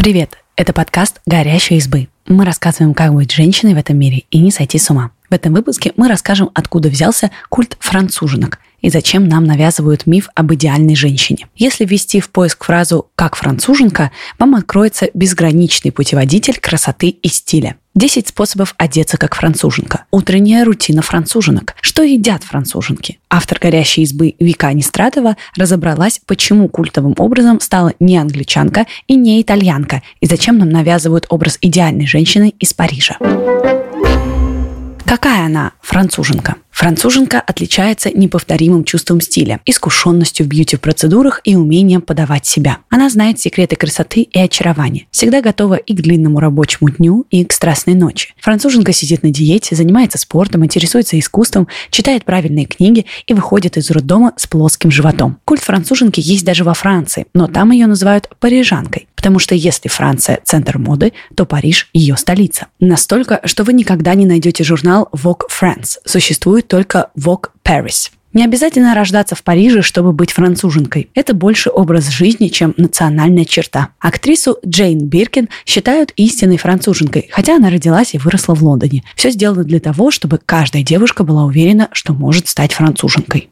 Привет! Это подкаст «Горящие избы». Мы рассказываем, как быть женщиной в этом мире и не сойти с ума. В этом выпуске мы расскажем, откуда взялся культ француженок и зачем нам навязывают миф об идеальной женщине. Если ввести в поиск фразу «как француженка», вам откроется безграничный путеводитель красоты и стиля. 10 способов одеться как француженка. Утренняя рутина француженок. Что едят француженки? Автор «Горящей избы» Вика Нестратова разобралась, почему культовым образом стала не англичанка и не итальянка, и зачем нам навязывают образ идеальной женщины из Парижа. Какая она француженка? Француженка отличается неповторимым чувством стиля, искушенностью в бьюти-процедурах и умением подавать себя. Она знает секреты красоты и очарования, всегда готова и к длинному рабочему дню, и к страстной ночи. Француженка сидит на диете, занимается спортом, интересуется искусством, читает правильные книги и выходит из роддома с плоским животом. Культ француженки есть даже во Франции, но там ее называют парижанкой, потому что если Франция – центр моды, то Париж – ее столица. Настолько, что вы никогда не найдете журнал Vogue France. Существует только Vogue Paris. Не обязательно рождаться в Париже, чтобы быть француженкой. Это больше образ жизни, чем национальная черта. Актрису Джейн Биркин считают истинной француженкой, хотя она родилась и выросла в Лондоне. Все сделано для того, чтобы каждая девушка была уверена, что может стать француженкой.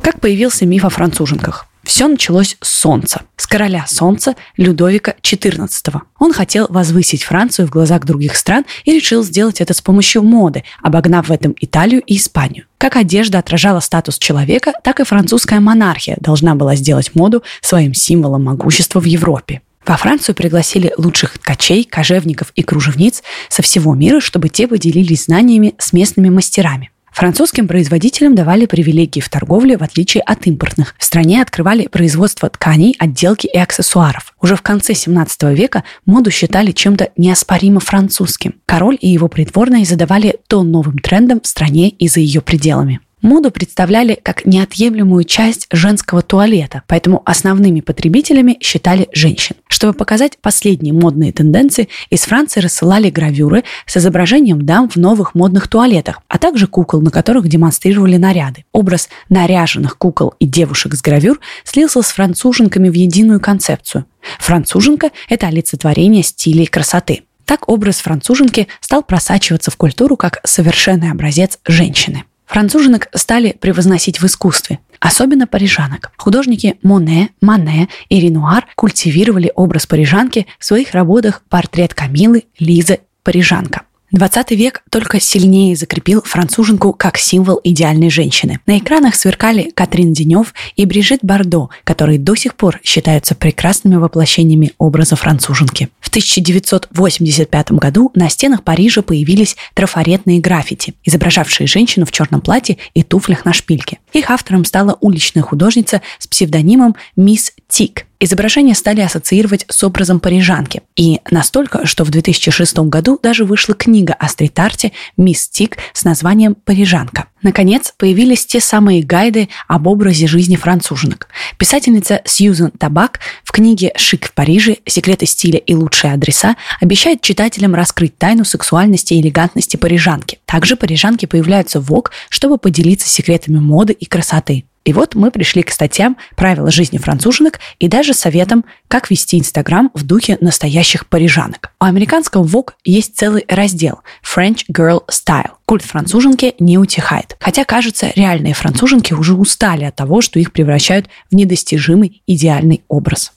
Как появился миф о француженках? Все началось с Солнца, с короля Солнца Людовика XIV. Он хотел возвысить Францию в глазах других стран и решил сделать это с помощью моды, обогнав в этом Италию и Испанию. Как одежда отражала статус человека, так и французская монархия должна была сделать моду своим символом могущества в Европе. Во Францию пригласили лучших ткачей, кожевников и кружевниц со всего мира, чтобы те поделились знаниями с местными мастерами. Французским производителям давали привилегии в торговле, в отличие от импортных. В стране открывали производство тканей, отделки и аксессуаров. Уже в конце 17 века моду считали чем-то неоспоримо французским. Король и его придворные задавали тон новым трендам в стране и за ее пределами. Моду представляли как неотъемлемую часть женского туалета, поэтому основными потребителями считали женщин. Чтобы показать последние модные тенденции, из Франции рассылали гравюры с изображением дам в новых модных туалетах, а также кукол, на которых демонстрировали наряды. Образ наряженных кукол и девушек с гравюр слился с француженками в единую концепцию. Француженка – это олицетворение стиля и красоты. Так образ француженки стал просачиваться в культуру как совершенный образец женщины. Француженок стали превозносить в искусстве, особенно парижанок. Художники Моне, Мане и Ренуар культивировали образ парижанки в своих работах «Портрет Камилы», «Лиза», «Парижанка». 20 век только сильнее закрепил француженку как символ идеальной женщины. На экранах сверкали Катрин Денев и Брижит Бардо, которые до сих пор считаются прекрасными воплощениями образа француженки. В 1985 году на стенах Парижа появились трафаретные граффити, изображавшие женщину в черном платье и туфлях на шпильке. Их автором стала уличная художница с псевдонимом Мисс Тик – Изображения стали ассоциировать с образом парижанки. И настолько, что в 2006 году даже вышла книга о стрит-арте «Мисс Тик» с названием «Парижанка». Наконец, появились те самые гайды об образе жизни француженок. Писательница Сьюзен Табак в книге «Шик в Париже. Секреты стиля и лучшие адреса» обещает читателям раскрыть тайну сексуальности и элегантности парижанки. Также парижанки появляются в ВОК, чтобы поделиться секретами моды и красоты. И вот мы пришли к статьям «Правила жизни француженок» и даже советам, как вести Инстаграм в духе настоящих парижанок. У американского Vogue есть целый раздел «French Girl Style». Культ француженки не утихает. Хотя, кажется, реальные француженки уже устали от того, что их превращают в недостижимый идеальный образ.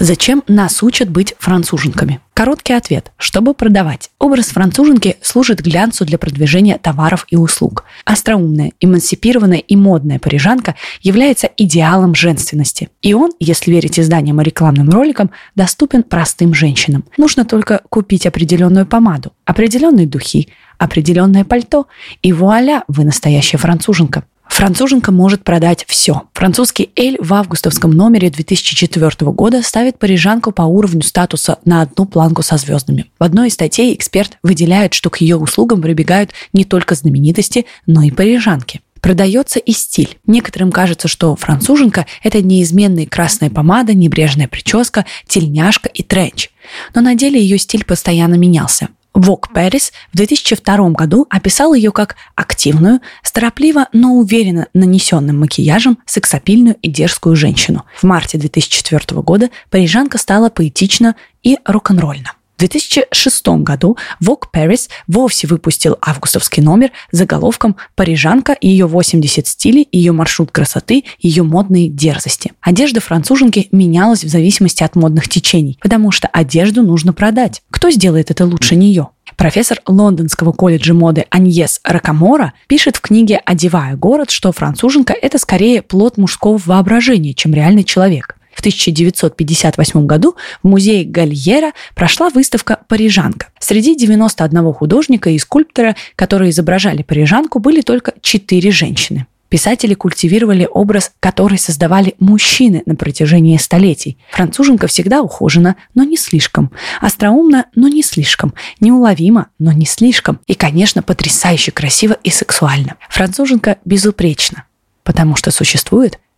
Зачем нас учат быть француженками? Короткий ответ. Чтобы продавать. Образ француженки служит глянцу для продвижения товаров и услуг. Остроумная, эмансипированная и модная парижанка является идеалом женственности. И он, если верить изданиям и рекламным роликам, доступен простым женщинам. Нужно только купить определенную помаду, определенные духи, определенное пальто, и вуаля, вы настоящая француженка. Француженка может продать все. Французский Эль в августовском номере 2004 года ставит парижанку по уровню статуса на одну планку со звездами. В одной из статей эксперт выделяет, что к ее услугам прибегают не только знаменитости, но и парижанки. Продается и стиль. Некоторым кажется, что француженка – это неизменная красная помада, небрежная прическа, тельняшка и тренч. Но на деле ее стиль постоянно менялся. Vogue Paris в 2002 году описал ее как активную, торопливо, но уверенно нанесенным макияжем сексапильную и дерзкую женщину. В марте 2004 года парижанка стала поэтична и рок-н-ролльна. В 2006 году Vogue Paris вовсе выпустил августовский номер с заголовком «Парижанка, ее 80 стилей, ее маршрут красоты, ее модные дерзости». Одежда француженки менялась в зависимости от модных течений, потому что одежду нужно продать. Кто сделает это лучше нее? Профессор Лондонского колледжа моды Аньес Ракамора пишет в книге «Одевая город», что француженка – это скорее плод мужского воображения, чем реальный человек. В 1958 году в музее Гальера прошла выставка «Парижанка». Среди 91 художника и скульптора, которые изображали парижанку, были только четыре женщины. Писатели культивировали образ, который создавали мужчины на протяжении столетий. Француженка всегда ухожена, но не слишком. Остроумна, но не слишком. Неуловима, но не слишком. И, конечно, потрясающе красиво и сексуально. Француженка безупречна, потому что существует